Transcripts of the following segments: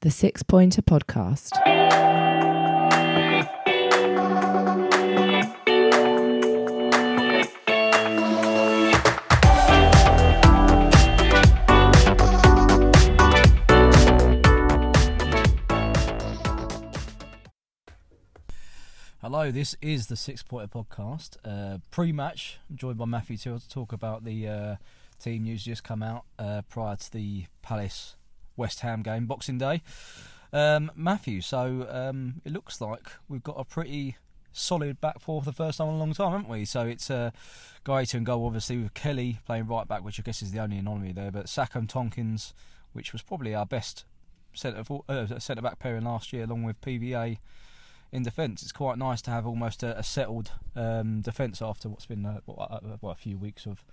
The Six Pointer Podcast. Hello, this is the Six Pointer Podcast. Uh, pre-match, I'm joined by Matthew Till to talk about the uh, team news just come out uh, prior to the Palace West Ham game, Boxing Day. Um, Matthew, so um, it looks like we've got a pretty solid back four for the first time in a long time, haven't we? So it's a uh, Guaita and goal, obviously, with Kelly playing right back, which I guess is the only anomaly there. But and Tomkins, which was probably our best centre uh, centre back pairing last year, along with PVA in defence. It's quite nice to have almost a, a settled um, defence after what's been uh, what, uh, what, a few weeks of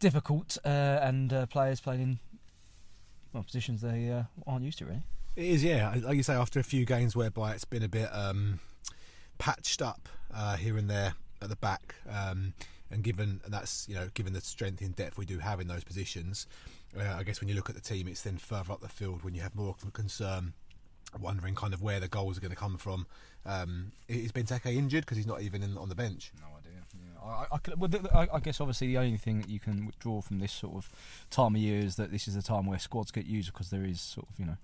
difficult uh, and uh, players playing in well, positions they uh, aren't used to really. It is, yeah. Like you say, after a few games whereby it's been a bit um, patched up uh, here and there at the back, um, and given and that's you know given the strength in depth we do have in those positions, uh, I guess when you look at the team, it's then further up the field when you have more of a concern wondering kind of where the goals are going to come from. Um, is Benteke injured because he's not even in, on the bench? No idea. Yeah. I, I, I, guess obviously the only thing that you can withdraw from this sort of time of year is that this is the time where squads get used because there is sort of you know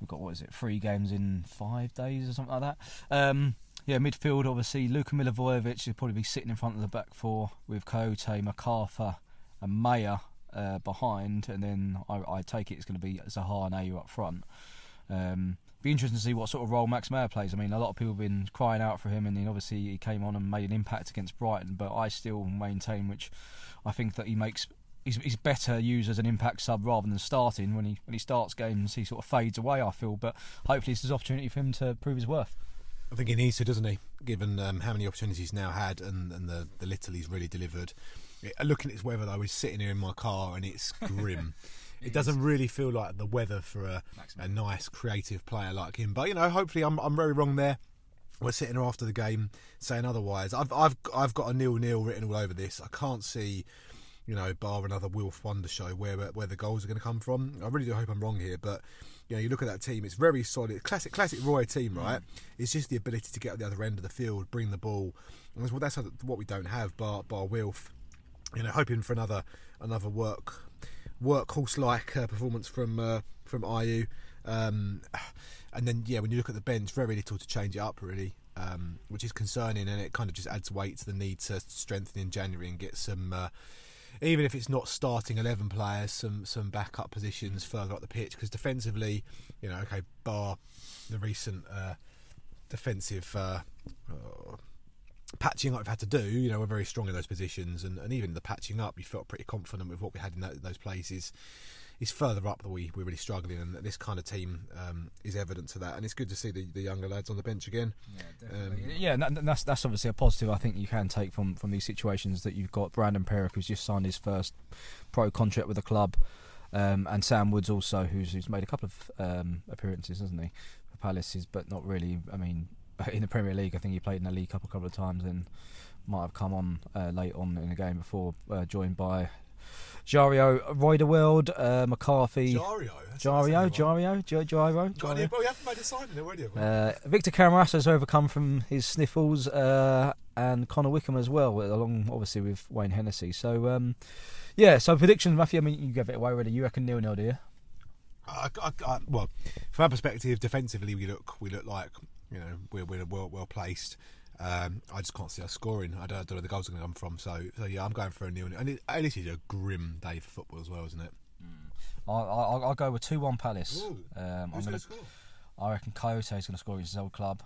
we've got what is it three games in five days or something like that. Um, yeah, midfield obviously Luka Milivojevic will probably be sitting in front of the back four with Kouyaté, McArthur, and Meyer uh, behind, and then I, I take it it's going to be Zaha and Ayew up front. Um, be interesting to see what sort of role Max Meyer plays. I mean, a lot of people have been crying out for him, and then obviously he came on and made an impact against Brighton. But I still maintain, which I think that he makes. He's, he's better used as an impact sub rather than starting. When he when he starts games, he sort of fades away. I feel, but hopefully this is an opportunity for him to prove his worth. I think he needs to, doesn't he? Given um, how many opportunities he's now had and, and the, the little he's really delivered. Looking at his weather, though, was sitting here in my car and it's grim. it doesn't really feel like the weather for a, a nice creative player like him. But you know, hopefully, I'm I'm very wrong there. We're sitting here after the game saying otherwise. I've I've I've got a nil nil written all over this. I can't see, you know, bar another Wilf Wonder show where where the goals are going to come from. I really do hope I'm wrong here, but you know, you look at that team. It's very solid, classic classic Roy team, right? Mm. It's just the ability to get at the other end of the field, bring the ball. And that's what we don't have, bar bar Wilf. You know, hoping for another another work workhorse like uh, performance from uh, from Ayew. Um, and then yeah, when you look at the bench, very little to change it up really, um, which is concerning, and it kind of just adds weight to the need to strengthen in January and get some. Uh, even if it's not starting eleven players, some some backup positions further up the pitch because defensively, you know, okay, bar the recent uh, defensive uh, patching up we've had to do, you know, we're very strong in those positions, and, and even the patching up, you felt pretty confident with what we had in that, those places. Is further up that we we're really struggling, and this kind of team um, is evidence to that. And it's good to see the, the younger lads on the bench again. Yeah, definitely. Um, yeah, and that's that's obviously a positive. I think you can take from from these situations that you've got Brandon Pierrick, who's just signed his first pro contract with the club. Um, and Sam Woods also, who's who's made a couple of um, appearances, hasn't he, for Palaces, but not really. I mean, in the Premier League. I think he played in the League Cup a couple of times and might have come on uh, late on in the game before, uh, joined by Jario Riedewald, uh, McCarthy. Jario? Jario? Jario? Jario. Jairo? Well, you haven't made a sign in there, already. Uh, Victor Camarasa has overcome from his sniffles uh, and Connor Wickham as well, along obviously with Wayne Hennessy. So, um, yeah, so predictions, Matthew, I mean, you gave it away already. You reckon nil nil, do you? I, I, I, well, from our perspective, defensively, we look we look like you know we're, we're well, well placed. Um, I just can't see us scoring. I don't, I don't know where the goals are going to come from. So, so yeah, I'm going for a nil. And it, this is a grim day for football as well, isn't it? Mm. I, will go with two one Palace. Um, Who's going to score? I reckon Kouyaté is going to score his old club,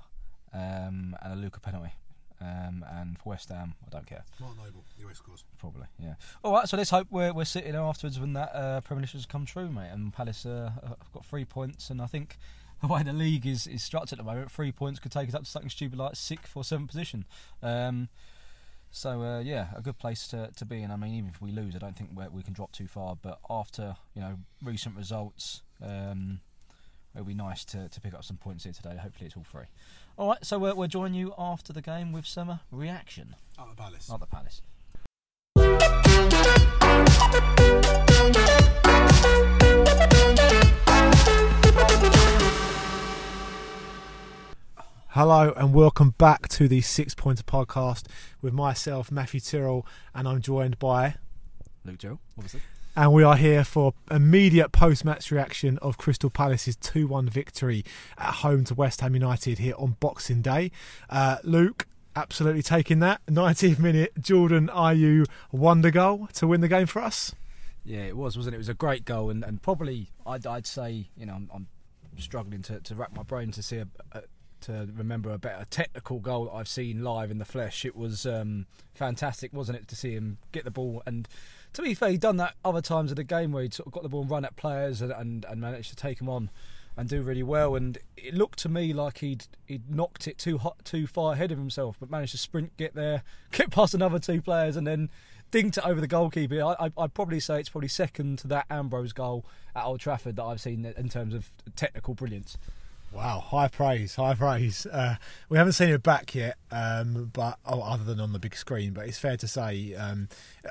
um, and a Luka penalty. Um, and for West Ham, I don't care. Mark Noble, always scores. Probably, yeah. All right, so let's hope we're we're sitting afterwards when that uh, premonition has come true, mate. And Palace uh, have got three points, and I think the way the league is, is structured at the moment, three points could take us up to something stupid like sixth or seventh position. Um, so uh, yeah, a good place to, to be. And I mean, even if we lose, I don't think we can drop too far. But after you know recent results, um, it'll be nice to, to pick up some points here today. Hopefully, it's all free. All right, so we'll, we'll join you after the game with some reaction. At the Palace. At the Palace. Hello and welcome back to the Six Pointer Podcast with myself, Matthew Tyrrell, and I'm joined by, Luke Joe, obviously. and we are here for immediate post-match reaction of Crystal Palace's 2-1 victory at home to West Ham United here on Boxing Day. Uh, Luke, absolutely taking that 90th minute Jordan Ayew wonder goal to win the game for us. Yeah, it was, wasn't it? It was a great goal, and, and probably I'd, I'd say, you know, I'm, I'm struggling to, to wrap my brain to see a, a to remember a better technical goal that I've seen live in the flesh. It was um, fantastic, wasn't it, to see him get the ball and. To be fair, he'd done that other times of the game where he'd sort of got the ball and run at players and, and, and managed to take them on and do really well. And it looked to me like he'd he'd knocked it too hot, too far ahead of himself, but managed to sprint, get there, get past another two players, and then dinked it over the goalkeeper. I, I, I'd probably say it's probably second to that Ambrose goal at Old Trafford that I've seen in terms of technical brilliance. Wow, high praise, high praise. Uh, we haven't seen it back yet, um, but oh, other than on the big screen. But it's fair to say, um,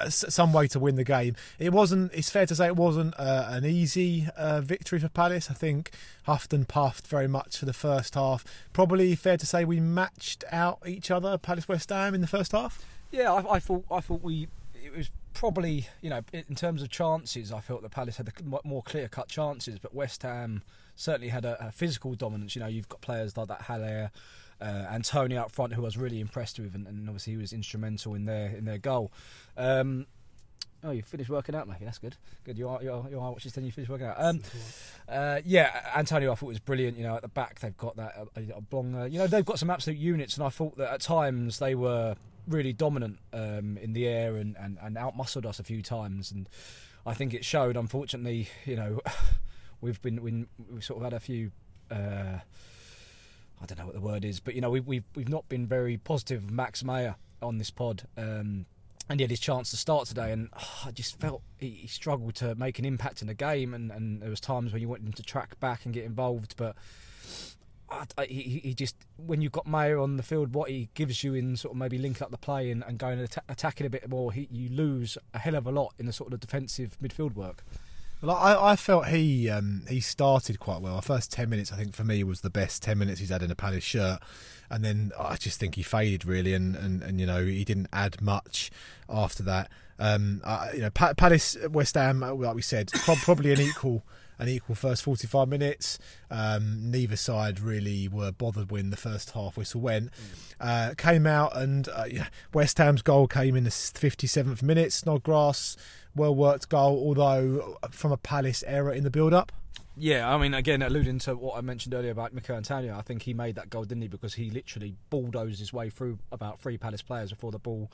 some way to win the game. It wasn't. It's fair to say it wasn't uh, an easy uh, victory for Palace. I think huffed and puffed very much for the first half. Probably fair to say we matched out each other, Palace West Ham, in the first half. Yeah, I, I thought. I thought we. It was probably you know in terms of chances, I felt that Palace had the more clear cut chances, but West Ham certainly had a, a, physical dominance. You know, you've got players like that Haller, uh, Antonio up front, who I was really impressed with, and, and, obviously he was instrumental in their in their goal. Um, oh, you finished working out, Matthew. That's good. Good. You are you are, you are watching. You finished working out. Um, uh, yeah, Antonio, I thought was brilliant. You know, at the back they've got that uh, Ogbonna. You know, they've got some absolute units, and I thought that at times they were really dominant um, in the air and, and, and outmuscled us a few times. And I think it showed. Unfortunately, you know. we've been we, we've sort of had a few. Uh, I don't know what the word is, but you know we, we've we've not been very positive of Max Meyer on this pod, um, and he had his chance to start today, and oh, I just felt he, he, struggled to make an impact in the game, and, and there was times when you wanted him to track back and get involved, but I, I, he, he just when you've got Meyer on the field, what he gives you in sort of maybe linking up the play and, and going and atta- attacking a bit more, he, you lose a hell of a lot in the sort of defensive midfield work. Well, I, I felt he um, he started quite well. The first ten minutes, I think, for me was the best ten minutes he's had in a Palace shirt, and then I just think he faded really, and, and, and you know he didn't add much after that. Um, uh, you know, Palace West Ham, like we said, probably an equal an equal first 45 minutes. Um, neither side really were bothered when the first half whistle went. Uh, came out and uh, yeah, West Ham's goal came in the 57th minute. Snodgrass well worked goal, although from a Palace error in the build up. Yeah, I mean, again, alluding to what I mentioned earlier about Michail Antonio, I think he made that goal, didn't he? Because he literally bulldozed his way through about three Palace players before the ball.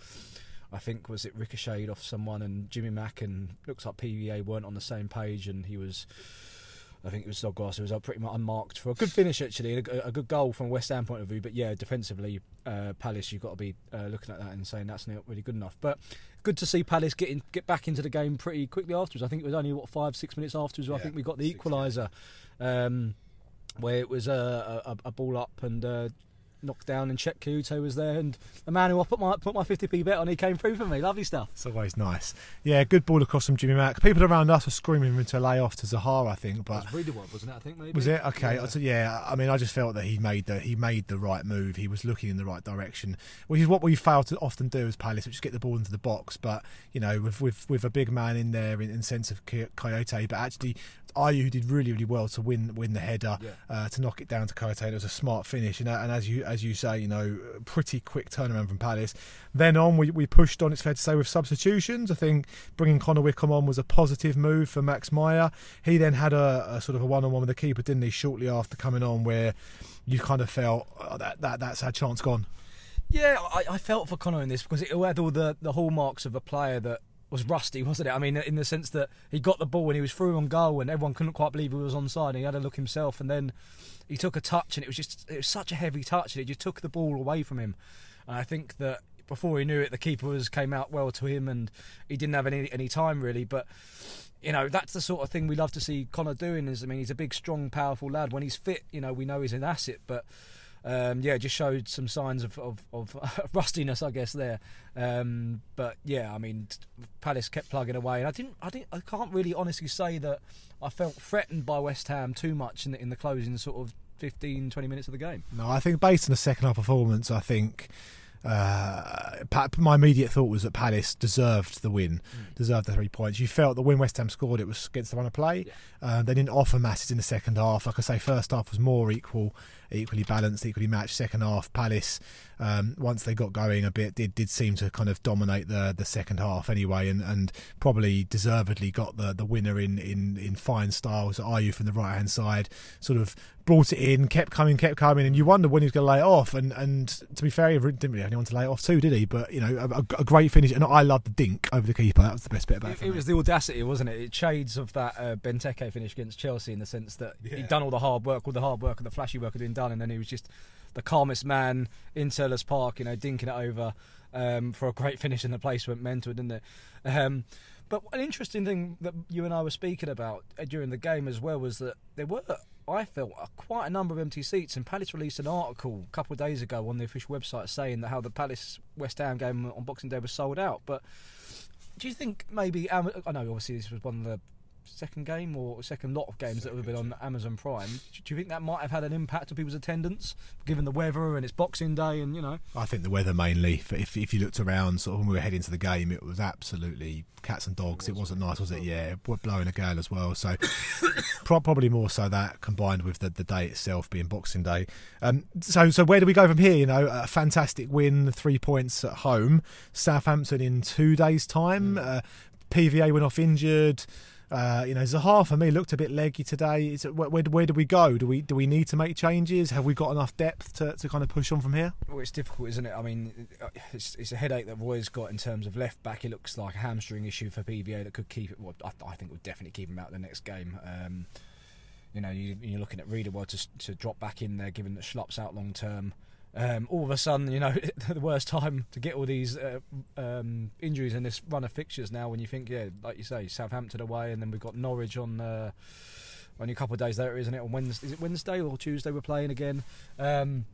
I think was it ricocheted off someone, and Jimmy Mack and looks like PVA weren't on the same page, and he was I think it was Snodgrass who was pretty much unmarked for a good finish actually, a, a good goal from West Ham point of view. But yeah, defensively, uh, Palace you've got to be uh, looking at that and saying that's not really good enough. But good to see Palace get in, get back into the game pretty quickly afterwards. I think it was only what five six minutes afterwards. Yeah, I think we got the equaliser, um, where it was a, a, a, ball up and. Uh, knocked down and Cheick Kouyaté was there and the man who I put my put my 50p bet on he came through for me. Lovely stuff. It's always nice. Yeah good ball across from Jimmy Mack. People around us were screaming him to lay off to Zaha I think but was wasn't it I think maybe? Was it? Okay. Yeah. yeah. I mean I just felt that he made the he made the right move. He was looking in the right direction which is what we fail to often do as Palace which is get the ball into the box. But you know with with, with a big man in there in, in sense of Kouyaté but actually Ayew did really really well to win win the header yeah. uh, to knock it down to Kouyaté it was a smart finish. And, and as you as you say you know pretty quick turnaround from Palace. Then on we, we pushed on it's fair to say with substitutions. I think bringing Connor Wickham on was a positive move for Max Meyer. He then had a, a sort of a one-on-one with the keeper didn't he shortly after coming on where you kind of felt oh, that, that that's our chance gone. Yeah, I, I, felt for Connor in this because it had all the, the hallmarks of a player that was rusty, wasn't it? I mean, in the sense that he got the ball and he was through on goal, and everyone couldn't quite believe he was onside. He had a look himself, and then he took a touch, and it was just it was such a heavy touch, and it just took the ball away from him. And I think that before he knew it, the keeper was came out well to him, and he didn't have any any time really. But you know, that's the sort of thing we love to see Connor doing. Is I mean, he's a big, strong, powerful lad. When he's fit, you know, we know he's an asset, but um, yeah, just showed some signs of, of, of rustiness, I guess there. Um, but yeah, I mean, Palace kept plugging away, and I didn't, I didn't, I can't really honestly say that I felt threatened by West Ham too much in the, in the closing sort of 15, 20 minutes of the game. No, I think based on the second half performance, I think uh, my immediate thought was that Palace deserved the win, mm. deserved the three points. You felt that when West Ham scored, it was against the run of play. Yeah. Uh, they didn't offer masses in the second half. Like I say, first half was more equal, equally balanced, equally matched. Second half, Palace, um, once they got going a bit, did did seem to kind of dominate the the second half anyway, and, and probably deservedly got the, the winner in, in, in fine styles. Ayew from the right hand side, sort of brought it in, kept coming, kept coming, and you wonder when he was going to lay it off. And and to be fair, he didn't really have anyone to lay it off to, did he? But you know, a, a great finish, and I love the dink over the keeper. That was the best bit about it. It, it was the audacity, wasn't it? It shades of that uh, Benteke finish against Chelsea in the sense that yeah. he'd done all the hard work, all the hard work and the flashy work had been done, and then he was just the calmest man in Selhurst Park, you know, dinking it over um, for a great finish, and the place went mental, didn't it? Um, but an interesting thing that you and I were speaking about uh, during the game as well was that there were, I felt, quite a number of empty seats. And Palace released an article a couple of days ago on the official website saying that how the Palace West Ham game on Boxing Day was sold out. But do you think maybe I know obviously this was one of the second game or second lot of games second that have been on Amazon Prime. Do you think that might have had an impact on people's attendance, given the weather and it's Boxing Day and you know? I think the weather mainly. If if you looked around, sort of when we were heading to the game, it was absolutely cats and dogs. It wasn't nice, was it? Yeah, we're blowing a gale as well. So probably more so that combined with the, the day itself being Boxing Day. Um, so so where do we go from here? You know, a fantastic win, three points at home. Southampton in two days' time. Mm. Uh, PVA went off injured. Uh, you know, Zaha for me looked a bit leggy today. Where, where, where, do we go? Do we do we need to make changes? Have we got enough depth to, to kind of push on from here? Well, it's difficult, isn't it? I mean, it's, it's a headache that Roy's got in terms of left back. It looks like a hamstring issue for PVA that could keep it. Well, I, I think would definitely keep him out the next game. Um, you know, you, are looking at Riedewald to, to drop back in there, given that Schlupp's out long term um, all of a sudden, you know, the worst time to get all these uh, um, injuries in this run of fixtures now. When you think, yeah, like you say, Southampton away, and then we've got Norwich on uh, only a couple of days later, isn't it? On Wednesday, is it Wednesday or Tuesday? We're playing again. Um,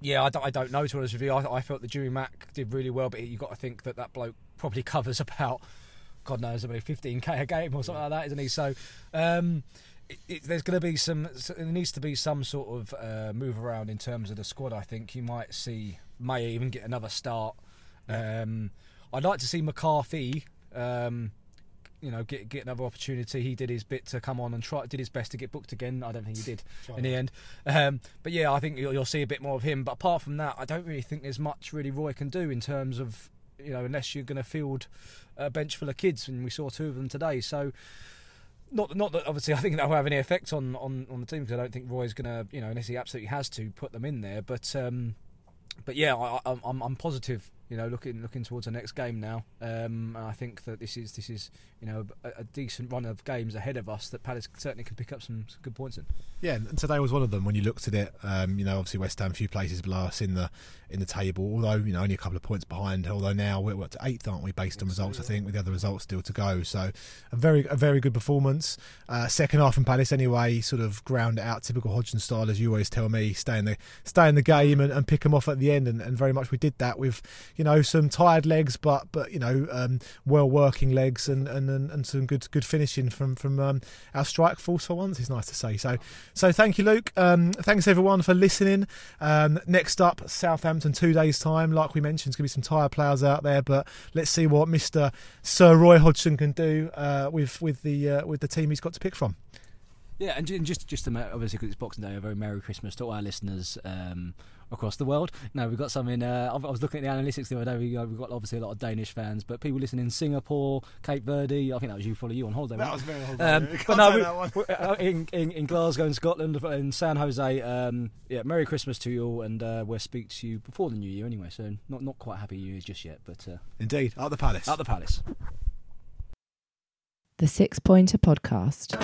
yeah, I don't, I don't know to be honest with you. I, I felt the Jimmy Mack did really well, but you've got to think that that bloke probably covers about, God knows, about 15k a game or something like that, isn't he? So, um, it, it, there's going to be some. There needs to be some sort of uh, move around in terms of the squad. I think you might see may even get another start. Um, I'd like to see McCarthy. Um, you know, get get another opportunity. He did his bit to come on and try, did his best to get booked again. I don't think he did in the end. Um, but yeah, I think you'll, you'll, see a bit more of him. But apart from that, I don't really think there's much really Roy can do in terms of you know, unless you're going to field a bench full of kids, and we saw two of them today. So not not that obviously I think that will have any effect on, on, on the team because I don't think Roy's going to you know unless he absolutely has to put them in there. But um, but yeah, I, I'm I'm positive you know, looking looking towards the next game now. Um, I think that this is this is you know a, a, decent run of games ahead of us that Palace certainly can pick up some, some good points in. Yeah, and today was one of them. When you looked at it, um, you know, obviously West Ham a few places below us in the in the table, although you know only a couple of points behind. Although now we're at eighth, aren't we, based on results? I think with the other results still to go. So a very a very good performance. Uh, second half in Palace anyway, sort of ground out, typical Hodgson style, as you always tell me. Stay in the stay in the game and, and pick them off at the end, and, and very much we did that with you know some tired legs, but but you know, um, well working legs and, and, and some good good finishing from from um, our strike force for once. It's nice to say. So so thank you, Luke. Um, thanks everyone for listening. Um, next up, Southampton, two days time. Like we mentioned, there's gonna be some tired players out there, but let's see what Mister Sir Roy Hodgson can do uh, with with the uh, with the team he's got to pick from. Yeah, and just just to, obviously because it's Boxing Day, a very merry Christmas to all our listeners. Um, across the world. No, we've got some in. Uh, I was looking at the analytics the other day. We, have got obviously a lot of Danish fans, but people listening in Singapore, Cape Verde. I think that was you, probably you on holiday. That was very holiday. Um, but no, we, uh, in, in, in, Glasgow, in Scotland, in San Jose. Um, yeah, Merry Christmas to you all, and uh, we'll speak to you before the New Year anyway. So not not quite happy New Year just yet, but uh, indeed, at the Palace. At the Palace. The Six Pointer Podcast.